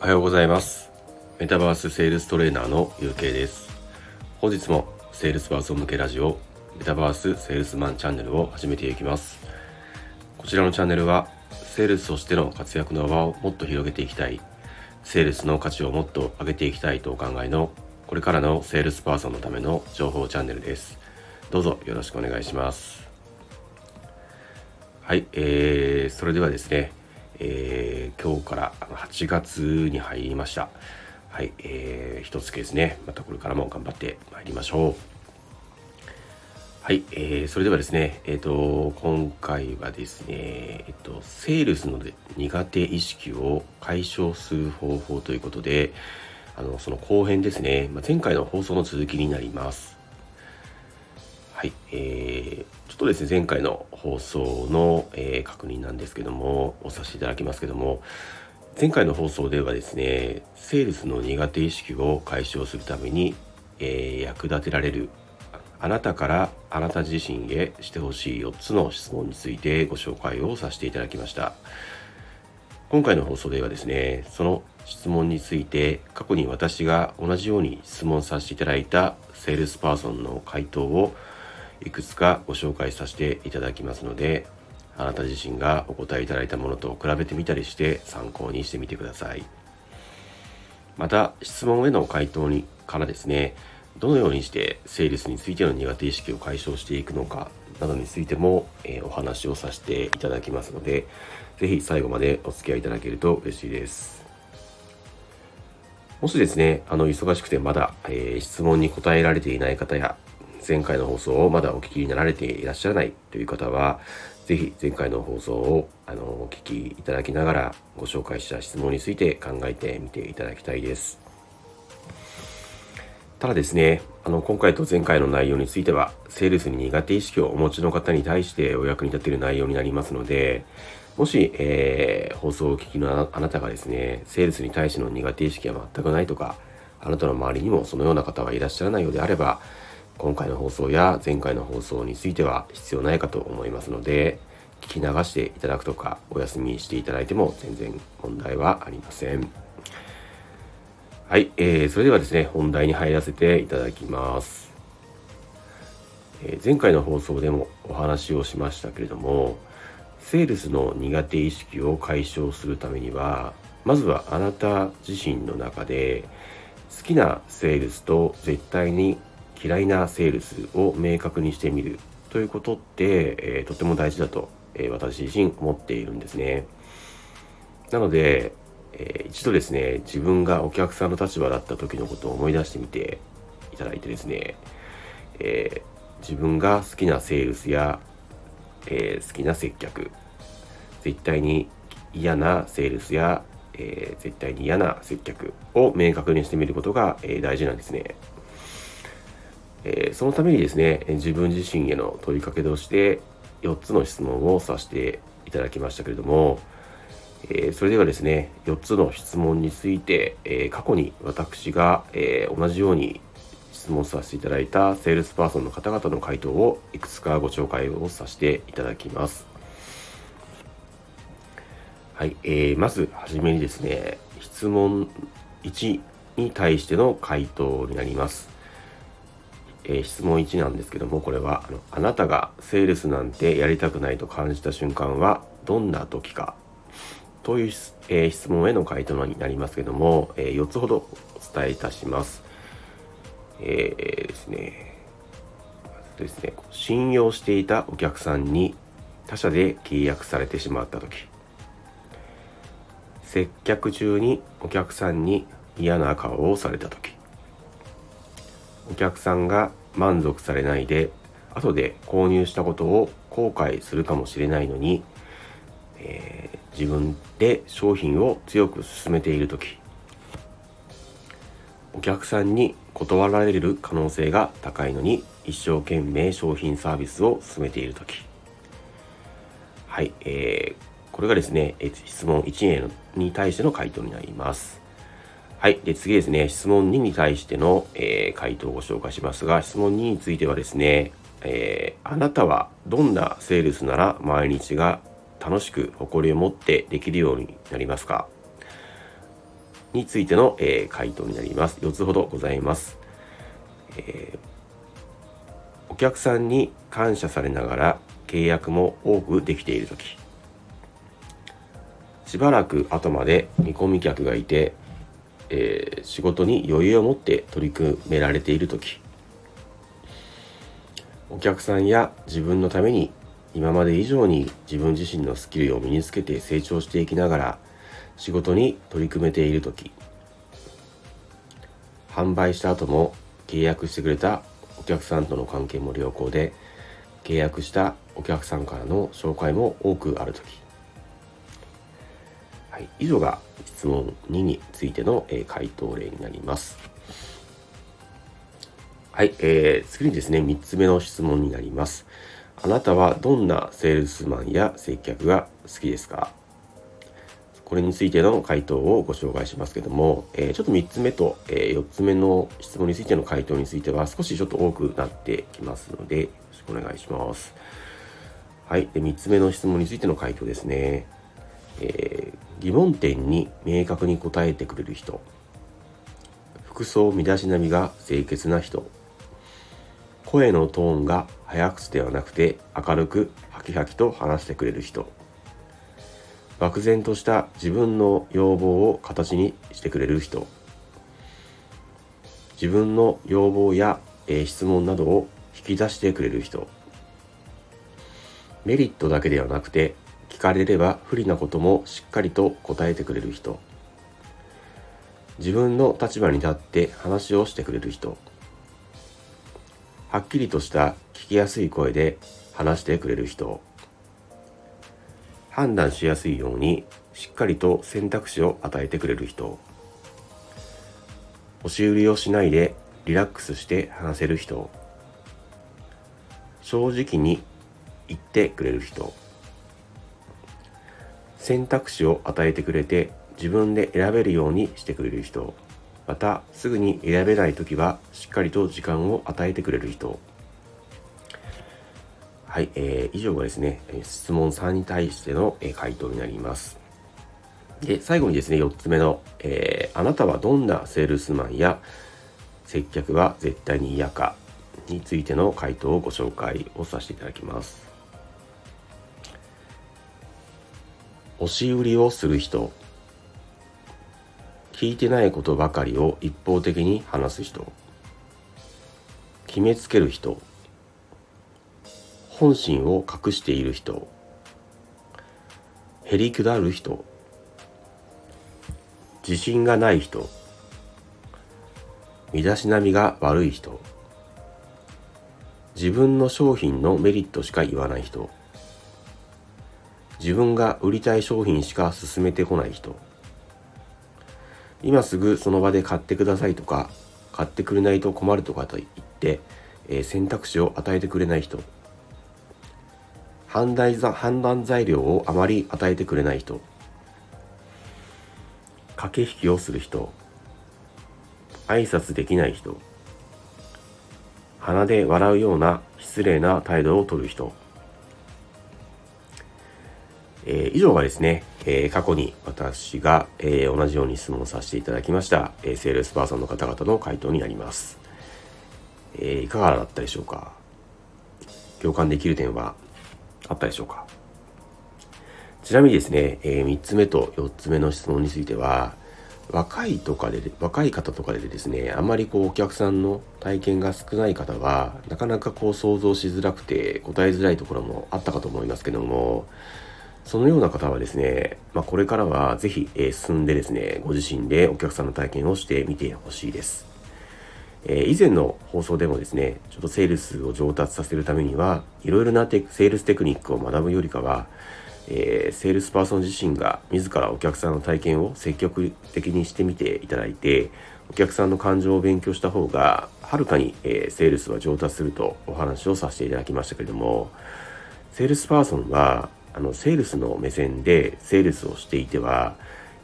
おはようございます。メタバースセールストレーナーのゆうけいです。本日もセールスパーソン向けラジオメタバースセールスマンチャンネルを始めていきます。こちらのチャンネルはセールスとしての活躍の場をもっと広げていきたい。セールスの価値をもっと上げていきたいとお考えのこれからのセールスパーソンのための情報チャンネルです。どうぞよろしくお願いします。はい、えー、それではですねえー、今日から8月に入りました。はい、えー、一月ですね。またこれからも頑張ってまいりましょう。はい、えー、それではですね、えっ、ー、と、今回はですね、えっ、ー、と、セールスの苦手意識を解消する方法ということで、あの、その後編ですね、まあ、前回の放送の続きになります。はい、えー、とですね、前回の放送の、えー、確認なんですけども、おさせていただきますけども、前回の放送ではですね、セールスの苦手意識を解消するために、えー、役立てられるあなたからあなた自身へしてほしい4つの質問についてご紹介をさせていただきました。今回の放送ではですね、その質問について過去に私が同じように質問させていただいたセールスパーソンの回答をいくつかご紹介させていただきますのであなた自身がお答えいただいたものと比べてみたりして参考にしてみてください。また質問への回答にからですねどのようにしてセールスについての苦手意識を解消していくのかなどについても、え、お話をさせていただきますので是非最後までお付き合いいただけると嬉しいです。もしですね、あの、忙しくてまだ、えー、質問に答えられていない方や、前回の放送をまだお聞きになられていらっしゃらないという方は、ぜひ前回の放送をあのお聞きいただきながらご紹介した質問について考えてみていただきたいです。ただですね、あの今回と前回の内容については、セールスに苦手意識をお持ちの方に対してお役に立てる内容になりますので、もし、えー、放送をお聞きのあなたがですね、セールスに対しての苦手意識は全くないとか、あなたの周りにもそのような方はいらっしゃらないようであれば、今回の放送や前回の放送については必要ないかと思いますので聞き流していただくとかお休みしていただいても全然問題はありません。はい、えー、それではですね本題に入らせていただきます、え、前回の放送でもお話をしましたけれどもセールスの苦手意識を解消するためにはまずはあなた自身の中で好きなセールスと絶対に嫌いなセールスを明確にしてみるということって、えー、とても大事だと、えー、私自身思っているんですね。なので、えー、一度ですね、自分がお客さんの立場だった時のことを思い出してみていただいてですね、え自分が好きなセールスや、え好きな接客、絶対に嫌なセールスや、え絶対に嫌な接客を明確にしてみることが、え大事なんですね。えー、そのためにですね、自分自身への問いかけとして4つの質問をさせていただきましたけれども、えー、それではですね、4つの質問について、えー、過去に私が、え同じように質問させていただいたセールスパーソンの方々の回答をいくつかご紹介をさせていただきます。はい、えー、まずはじめにですね、質問1に対しての回答になります。えー、質問1なんですけどもこれはあのあなたがセールスなんてやりたくないと感じた瞬間はどんな時か？という、えー、質問への回答になりますけども、えー、4つほどお伝えいたします。えー、ですね。ですね。信用していたお客さんに他社で契約されてしまった時。接客中にお客さんに嫌な顔をされた時。お客さんが満足されないで後で購入したことを後悔するかもしれないのに、えー、自分で商品を強く勧めている時お客さんに断られる可能性が高いのに一生懸命商品サービスを進めている時。はい、えー、これがですね質問1に対しての回答になります。はい。で、次ですね、質問2に対しての、えー、回答をご紹介しますが、質問2についてはですね、えー、あなたはどんなセールスなら毎日が楽しく誇りを持ってできるようになりますか？についての、えー、回答になります。4つほどございます。え、お客さんに感謝されながら契約も多くできているとき。しばらく後まで見込み客がいて、えー、仕事に余裕を持って取り組められているとき。お客さんや自分のために今まで以上に自分自身のスキルを身につけて成長していきながら仕事に取り組めている時販売した後も契約してくれたお客さんとの関係も良好で契約したお客さんからの紹介も多くある時はい、以上が質問2についての、えー、回答例になります。はい、えー、次にですね、3つ目の質問になります。あなたはどんなセールスマンや接客が好きですか？これについての回答をご紹介しますけども、えー、ちょっと3つ目と、え、4つ目の質問についての回答については少しちょっと多くなってきますので、よろしくお願いします。はい。で、3つ目の質問についての回答ですね。えー、疑問点に明確に答えてくれる人。服装身だしなみが清潔な人。声のトーンが早口ではなくて明るくハキハキと話してくれる人漠然とした自分の要望を形にしてくれる人自分の要望や、えー、質問などを引き出してくれる人メリットだけではなくてかれれば不利なこともしっかりと答えてくれる人。自分の立場に立って話をしてくれる人。はっきりとした聞きやすい声で話してくれる人。判断しやすいようにしっかりと選択肢を与えてくれる人。押し売りをしないでリラックスして話せる人。正直に言ってくれる人。選択肢を与えてくれて自分で選べるようにしてくれる人。またすぐに選べない時はしっかりと時間を与えてくれる人。はい、えー、以上がですね質問3に対しての回答になります。で最後にですね4つ目の、えー、あなたはどんなセールスマンや接客は絶対に嫌かについての回答をご紹介をさせていただきます。押し売りをする人。聞いてないことばかりを一方的に話す人。決めつける人。本心を隠している人。へりくだる人。自信がない人。身だしなみが悪い人。自分の商品のメリットしか言わない人。自分が売りたい商品しか勧めてこない人。今すぐその場で買ってくださいとか買ってくれないと困るとかと言って、えー、選択肢を与えてくれない人。判断判断材料をあまり与えてくれない人。駆け引きをする人。挨拶できない人。鼻で笑うような失礼な態度をとる人。えー、以上がですね、えー、過去に私が、えー、同じように質問させていただきました、えセールスパーソンの方々の回答になります。えいかがだったでしょうか？共感できる点はあったでしょうか？ちなみにですね、え3つ目と4つ目の質問については、若いとかで、若い方とかでですね、あまりこうお客さんの体験が少ない方は、なかなかこう想像しづらくて答えづらいところもあったかと思いますけども、そのような方はですね、まあ、これからはぜひ、えー、進んでですね、ご自身でお客さんの体験をしてみてほしいです。えー、以前の放送でもですね、ちょっとセールスを上達させるためには、いろいろなセールステクニックを学ぶよりかは、えー、セールスパーソン自身が自らお客さんの体験を積極的にしてみていただいて、お客さんの感情を勉強した方が、はるかに、えー、セールスは上達するとお話をさせていただきましたけれども、セールスパーソンはあのセールスの目線でセールスをしていては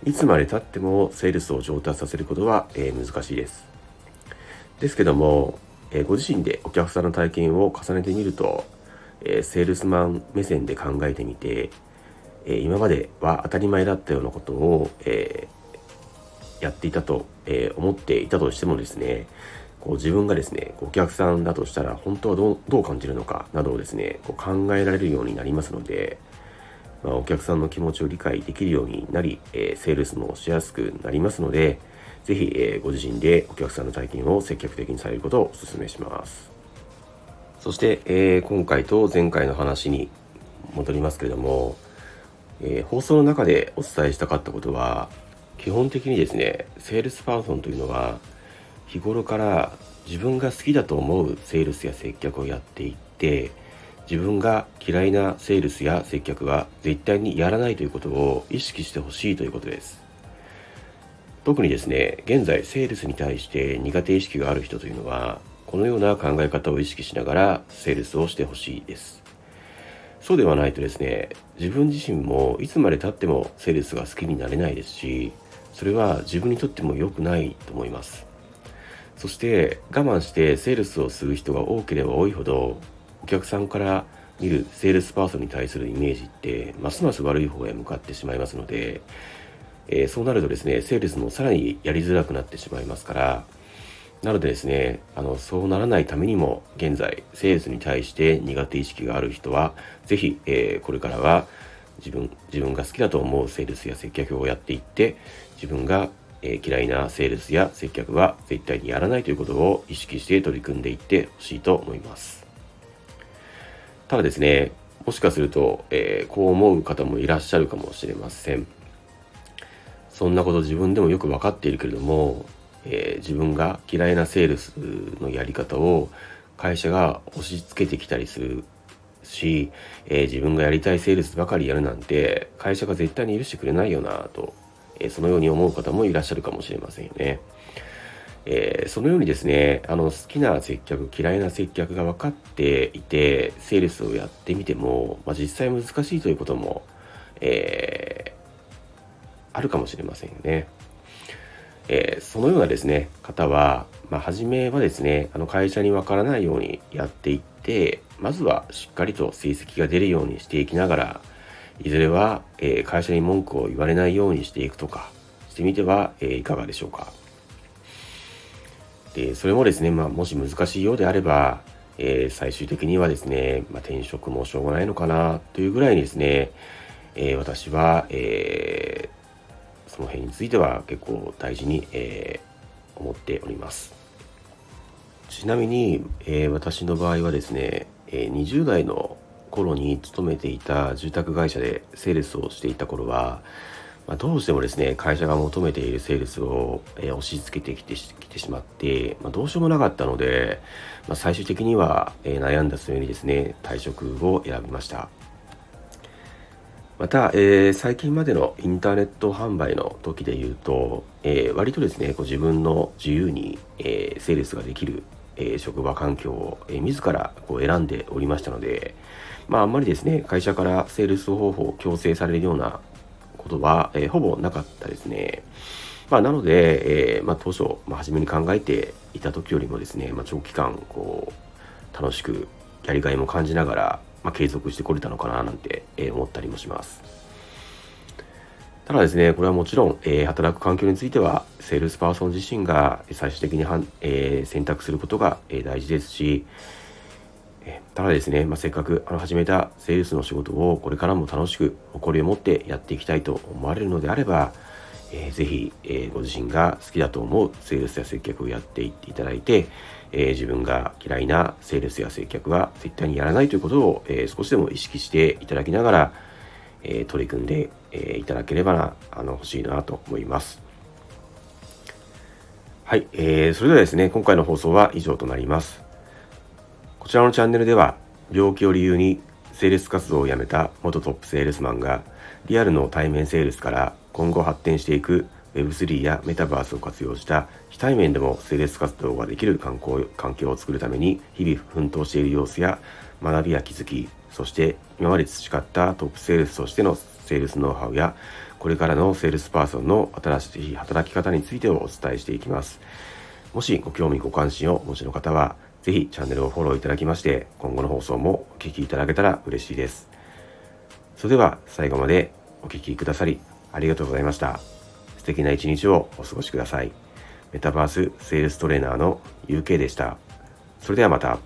いつまでたってもセールスを上達させることは、えー、難しいです。ですけども、えー、ご自身でお客さんの体験を重ねてみると、えー、セールスマン目線で考えてみて、え今までは当たり前だったようなことを、えやっていたと、え、思っていたとしてもですねこう自分がですねお客さんだとしたら本当はどうどう感じるのかなどをですねこう考えられるようになりますので、まあ、お客さんの気持ちを理解できるようになり、えー、セールスもしやすくなりますのでぜひ、えー、ご自身でお客さんの体験を積極的にされることをお勧めします。そして、えー、今回と前回の話に戻りますけれども、えー、放送の中でお伝えしたかったことは基本的にですねセールスパーソンというのは日頃から自分が好きだと思うセールスや接客をやっていって自分が嫌いなセールスや接客は絶対にやらないということを意識してほしいということです。特にですね現在セールスに対して苦手意識がある人というのはこのような考え方を意識しながらセールスをしてほしいです。そうではないとですね自分自身もいつまでたってもセールスが好きになれないですしそれは自分にとっても良くないと思います。そして我慢してセールスをする人が多ければ多いほどお客さんから見るセールスパーソンに対するイメージってますます悪い方へ向かってしまいますので、えー、そうなるとですねセールスもさらにやりづらくなってしまいますからなのでですねあのそうならないためにも現在セールスに対して苦手意識がある人は是非、えー、これからは自分自分が好きだと思うセールスや接客をやっていって自分がえ嫌いなセールスや接客は絶対にやらないということを意識して取り組んでいってほしいと思います。ただですね、もしかすると、えー、こう思う方もいらっしゃるかもしれません。そんなこと自分でもよく分かっているけれども、えー、自分が嫌いなセールスのやり方を会社が押し付けてきたりするし、えー、自分がやりたいセールスばかりやるなんて会社が絶対に許してくれないよなとえそのように思う方もいらっしゃるかもしれませんよね。えー、そのようにですね、あの好きな接客、嫌いな接客が分かっていて、セールスをやってみても、まあ、実際難しいということも、えー、あるかもしれませんよね。えー、そのようなですね、方は、まあ、初めはですね、あの会社に分からないようにやっていって、まずはしっかりと成績が出るようにしていきながら、いずれは、え、会社に文句を言われないようにしていくとかしてみては、え、いかがでしょうか。でそれもですね、まあ、もし難しいようであれば、えー、最終的にはですね、まあ、転職もしょうがないのかなというぐらいにですね、えー、私は、えー、その辺については結構大事に、え、思っております。ちなみに、え、私の場合はですね、え、20代の頃に勤めていた住宅会社でセールスをしていた頃は、まあ、どうしてもですね会社が求めているセールスを、えー、押し付けてきてきてしまって、まあ、どうしようもなかったので、まあ、最終的には、えー、悩んだ末にですね退職を選びました。また、えー、最近までのインターネット販売の時で言うと、え割とですねこう自分の自由に、えセールスができるえ職場環境を、え自らこう選んでおりましたので、まあ、あんまりですね、会社からセールス方法を強制されるようなことは、えー、ほぼなかったですね。まあ、なので、えー、まあ、当初、まあ、初めに考えていた時よりもですね、まあ、長期間、こう、楽しくやりがいも感じながら、まあ、継続してこれたのかななんて、えー、思ったりもします。ただですね、これはもちろん、えー、働く環境については、セールスパーソン自身が最終的にはん、え、選択することが、え、大事ですし、ただですね、まあ、せっかくあの始めたセールスの仕事をこれからも楽しく誇りを持ってやっていきたいと思われるのであれば、えー、ぜひ、えー、ご自身が好きだと思うセールスや接客をやっていっていただいて、えー、自分が嫌いなセールスや接客は絶対にやらないということを、え少しでも意識していただきながら、え取り組んで、えいただければな、あの、欲しいなと思います。はい、えー、それではですね、今回の放送は以上となります。こちらのチャンネルでは病気を理由にセールス活動を辞めた元トップセールスマンがリアルの対面セールスから今後発展していく Web3 やメタバースを活用した非対面でもセールス活動ができる環境を作るために日々奮闘している様子や学びや気づきそして今まで培ったトップセールスとしてのセールスノウハウやこれからのセールスパーソンの新しい働き方についてをお伝えしていきます。もしご興味ご関心をお持ちの方はぜひチャンネルをフォローいただきまして、今後の放送もお聴きいただけたら嬉しいです。それでは最後までお聴きくださりありがとうございました。素敵な一日をお過ごしください。メタバースセールストレーナーの UK でした。それではまた。